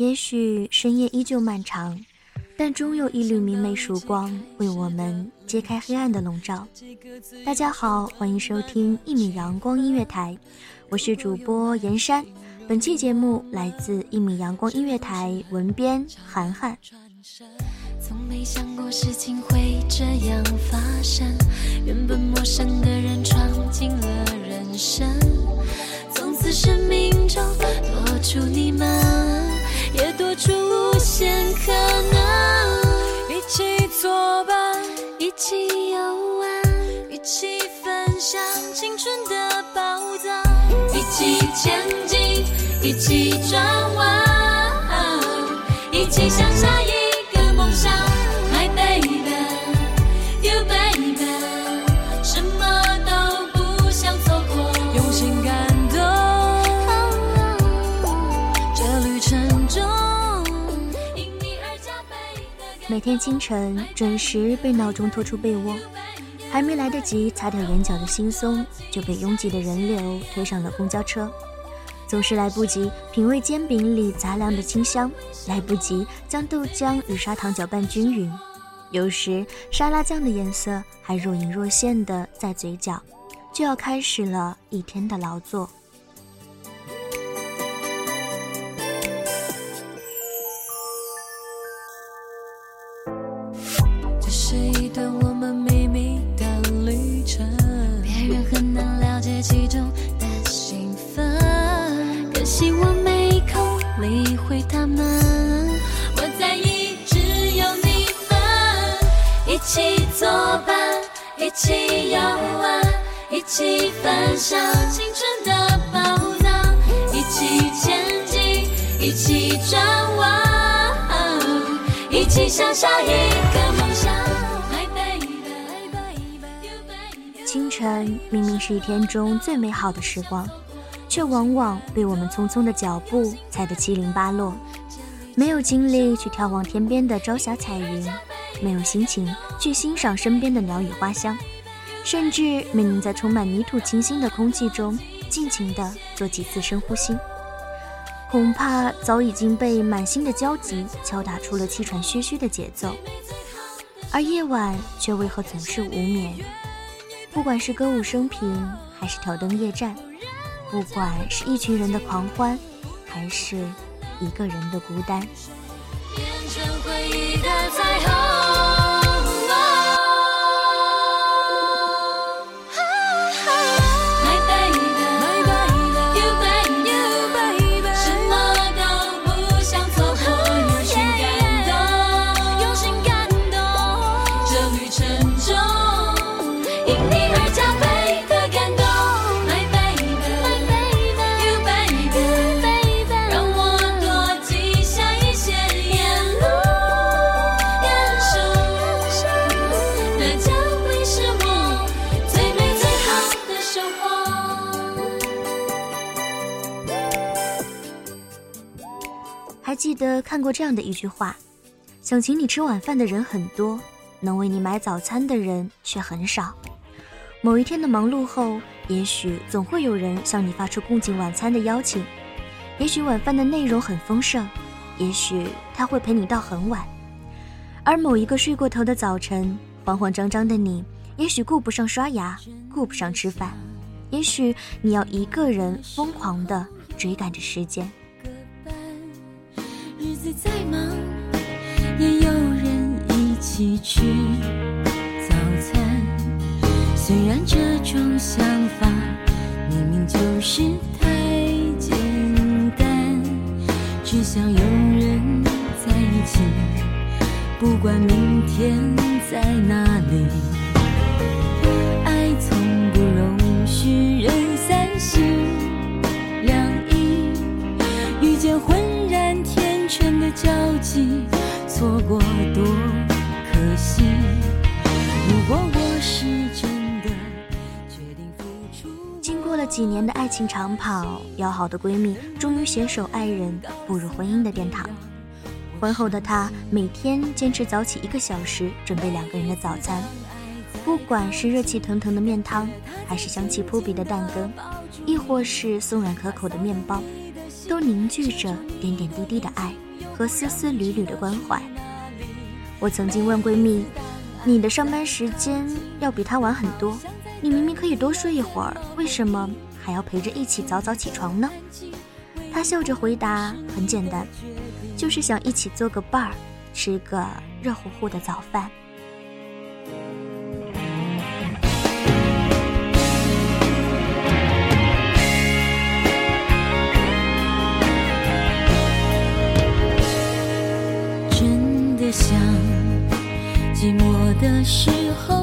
也许深夜依旧漫长，但终有一缕明媚曙光为我们揭开黑暗的笼罩。大家好，欢迎收听一米阳光音乐台，我是主播严山。本期节目来自一米阳光音乐台文编涵涵。从没想过事情会这样发生，原本陌生的人起转弯，一起向下一个梦想。My baby, you baby，什么都不想错过，用心感动。这旅程中，因你而加倍的感动每天清晨准时被闹钟拖出被窝，还没来得及擦掉眼角的惺忪，就被拥挤的人流推上了公交车。总是来不及品味煎饼里杂粮的清香，来不及将豆浆与砂糖搅拌均匀。有时沙拉酱的颜色还若隐若现的在嘴角，就要开始了一天的劳作。这是一段我们秘密的旅程，别人很难了解其中起游玩，一起分享青春的宝藏，一起前进，一起转弯。一起向下一个梦想。My baby, my baby, you baby. 清晨明明是一天中最美好的时光，却往往被我们匆匆的脚步踩得七零八落。没有精力去眺望天边的朝霞彩云，没有心情去欣赏身边的鸟语花香，甚至没能在充满泥土清新的空气中尽情地做几次深呼吸。恐怕早已经被满心的焦急敲打出了气喘吁吁的节奏，而夜晚却为何总是无眠？不管是歌舞升平，还是挑灯夜战，不管是一群人的狂欢，还是一个人的孤单，变成回忆的彩虹。得。看过这样的一句话：想请你吃晚饭的人很多，能为你买早餐的人却很少。某一天的忙碌后，也许总会有人向你发出共进晚餐的邀请，也许晚饭的内容很丰盛，也许他会陪你到很晚。而某一个睡过头的早晨，慌慌张张的你，也许顾不上刷牙，顾不上吃饭，也许你要一个人疯狂地追赶着时间。日子再忙，也有人一起吃早餐。虽然这种想法明明就是太简单，只想有人在一起，不管明天在哪里。错过多可惜。如果我是真的决定付出，经过了几年的爱情长跑，要好的闺蜜终于携手爱人步入婚姻的殿堂。婚后的她每天坚持早起一个小时，准备两个人的早餐。不管是热气腾腾的面汤，还是香气扑鼻的蛋羹，亦或是松软可口的面包，都凝聚着点点滴滴的爱和丝丝缕缕的关怀。我曾经问闺蜜：“你的上班时间要比她晚很多，你明明可以多睡一会儿，为什么还要陪着一起早早起床呢？”她笑着回答：“很简单，就是想一起做个伴儿，吃个热乎乎的早饭。”想寂寞的时候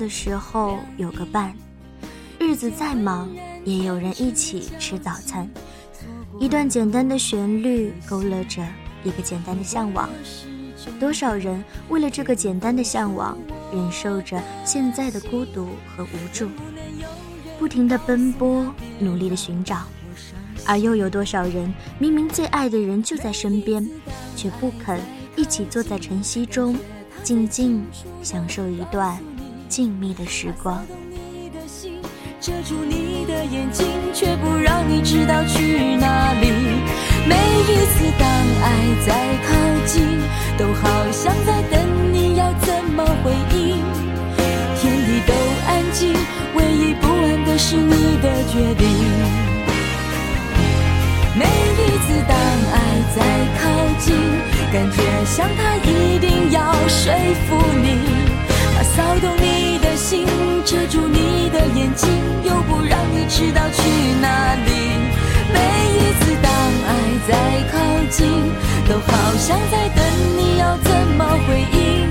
的时候有个伴，日子再忙也有人一起吃早餐。一段简单的旋律勾勒着一个简单的向往，多少人为了这个简单的向往，忍受着现在的孤独和无助，不停的奔波，努力的寻找。而又有多少人明明最爱的人就在身边，却不肯一起坐在晨曦中，静静享受一段静谧的时光。你的心遮住你的眼睛，却不让你知道去哪里。每一次当爱在靠近，都好像在等你，要怎么回应？天地都安静，唯一不安的是你的决定。每一次当爱在靠近，感觉像他一定要说服你，骚动你的心，遮住你的眼睛，又不让你知道去哪里。每一次当爱在靠近，都好像在等你要怎么回应。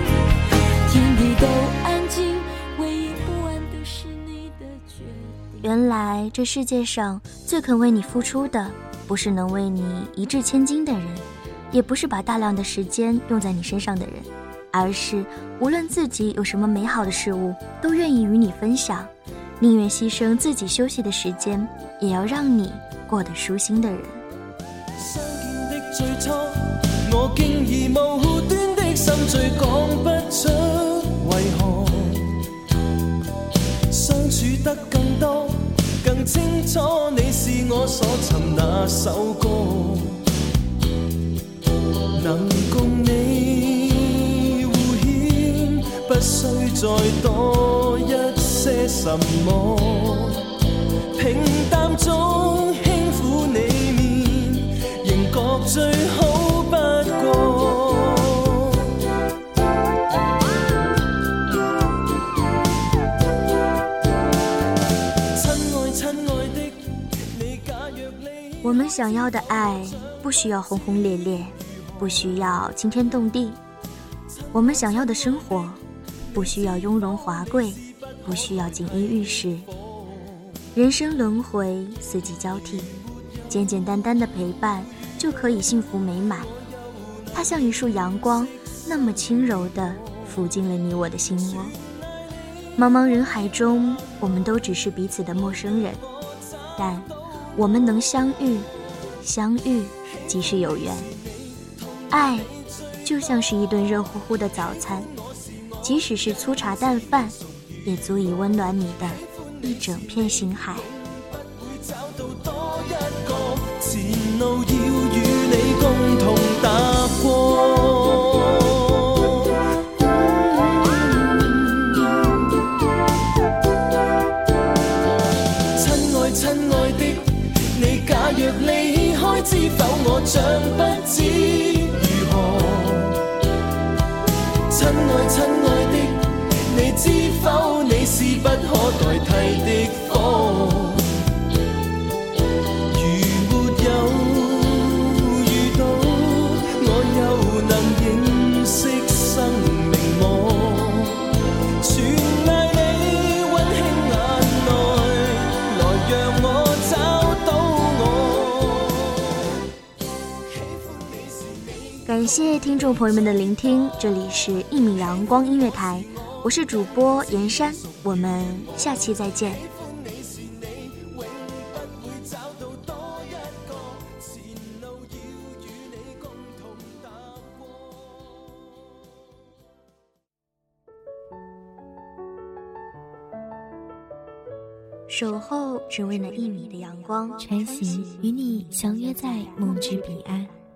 天地都安静，唯一不安的是你的决定。原来这世界上最肯为你付出的，不是能为你一掷千金的人，也不是把大量的时间用在你身上的人，而是无论自己有什么美好的事物，都愿意与你分享，宁愿牺牲自己休息的时间，也要让你过得舒心的人。相见的最初，我竟已無端的心醉，讲不出为何。相处得更多，更清楚你是我所尋那首歌，能共不需再多一些什麼。平淡中輕撫你面，仍覺最好不過。親愛親愛的，你假若你我们想要的爱，不需要轟轟烈烈，不需要惊天动地。我们想要的生活，不需要雍容华贵，不需要锦衣玉食。人生轮回，四季交替，简简单单的陪伴就可以幸福美满。它像一束阳光，那么轻柔地抚进了你我的心窝。茫茫人海中，我们都只是彼此的陌生人，但我们能相遇，相遇即是有缘。爱，就像是一顿热乎乎的早餐，即使是粗茶淡饭，也足以温暖你的一整片心海。前路要与你共同踏过。亲爱亲爱的，你假若离开，知否我像不谢听众朋友们的聆听，这里是《一米阳光音乐台》，我是主播严山，我们下期再见。守候只为那一米的阳光，穿行与你相约在梦之彼岸。